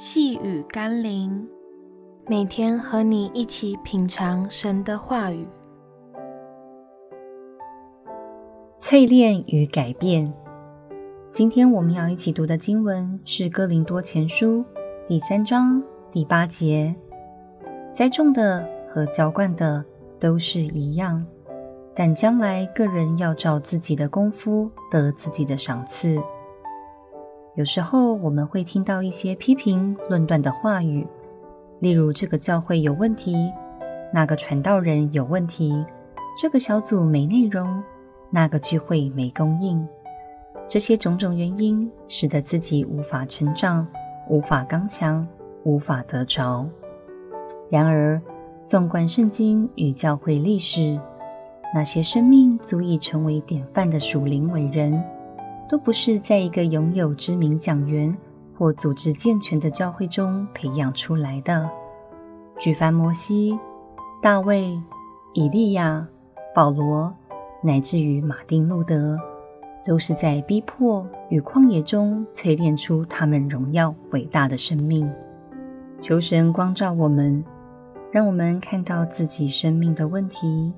细雨甘霖，每天和你一起品尝神的话语，淬炼与改变。今天我们要一起读的经文是《哥林多前书》第三章第八节：“栽种的和浇灌的都是一样，但将来个人要照自己的功夫得自己的赏赐。”有时候我们会听到一些批评、论断的话语，例如这个教会有问题，那个传道人有问题，这个小组没内容，那个聚会没供应。这些种种原因，使得自己无法成长，无法刚强，无法得着。然而，纵观圣经与教会历史，那些生命足以成为典范的属灵伟人，都不是在一个拥有知名讲员或组织健全的教会中培养出来的。举凡摩西、大卫、以利亚、保罗，乃至于马丁路德，都是在逼迫与旷野中淬炼出他们荣耀伟大的生命。求神光照我们，让我们看到自己生命的问题，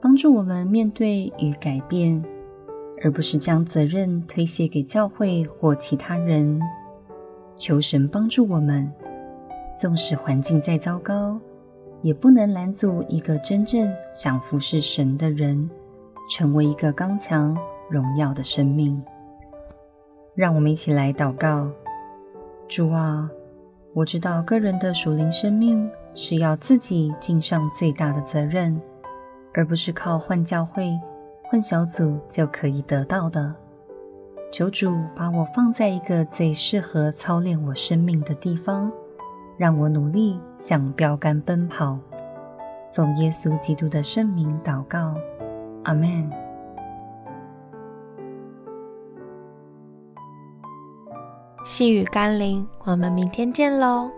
帮助我们面对与改变。而不是将责任推卸给教会或其他人。求神帮助我们，纵使环境再糟糕，也不能拦阻一个真正想服侍神的人，成为一个刚强荣耀的生命。让我们一起来祷告：主啊，我知道个人的属灵生命是要自己尽上最大的责任，而不是靠换教会。换小组就可以得到的。求主把我放在一个最适合操练我生命的地方，让我努力向标杆奔跑。奉耶稣基督的圣名祷告，阿门。细雨甘霖，我们明天见喽。